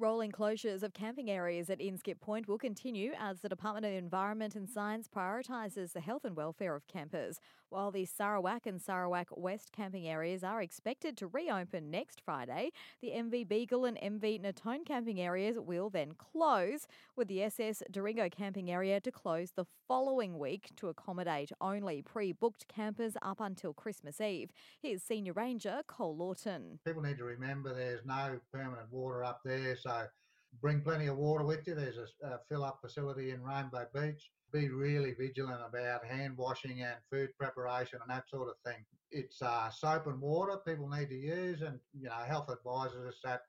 Rolling closures of camping areas at Inskip Point will continue as the Department of Environment and Science prioritises the health and welfare of campers. While the Sarawak and Sarawak West camping areas are expected to reopen next Friday, the MV Beagle and MV Natone camping areas will then close, with the SS Dorrigo camping area to close the following week to accommodate only pre booked campers up until Christmas Eve. Here's Senior Ranger Cole Lawton. People need to remember there's no permanent water up there. So so bring plenty of water with you. There's a, a fill up facility in Rainbow Beach. Be really vigilant about hand washing and food preparation and that sort of thing. It's uh, soap and water people need to use, and you know, health advises us that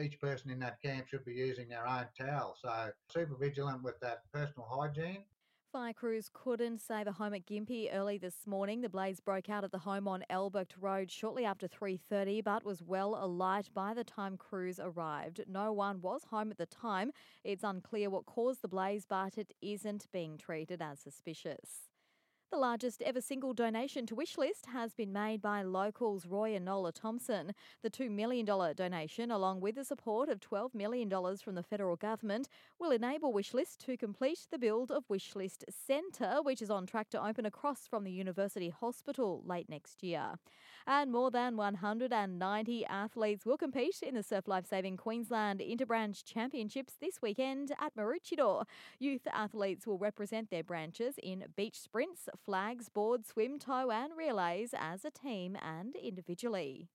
each person in that camp should be using their own towel. So super vigilant with that personal hygiene. Fire crews couldn't save a home at Gympie early this morning. The blaze broke out at the home on Elbert Road shortly after 3:30, but was well alight by the time crews arrived. No one was home at the time. It's unclear what caused the blaze, but it isn't being treated as suspicious. The largest ever single donation to Wishlist has been made by locals Roy and Nola Thompson. The $2 million donation, along with the support of $12 million from the federal government, will enable Wishlist to complete the build of Wishlist Centre, which is on track to open across from the University Hospital late next year. And more than 190 athletes will compete in the Surf Life Saving Queensland Interbranch Championships this weekend at Maroochydore. Youth athletes will represent their branches in beach sprints, flags, board, swim, tow, and relays as a team and individually.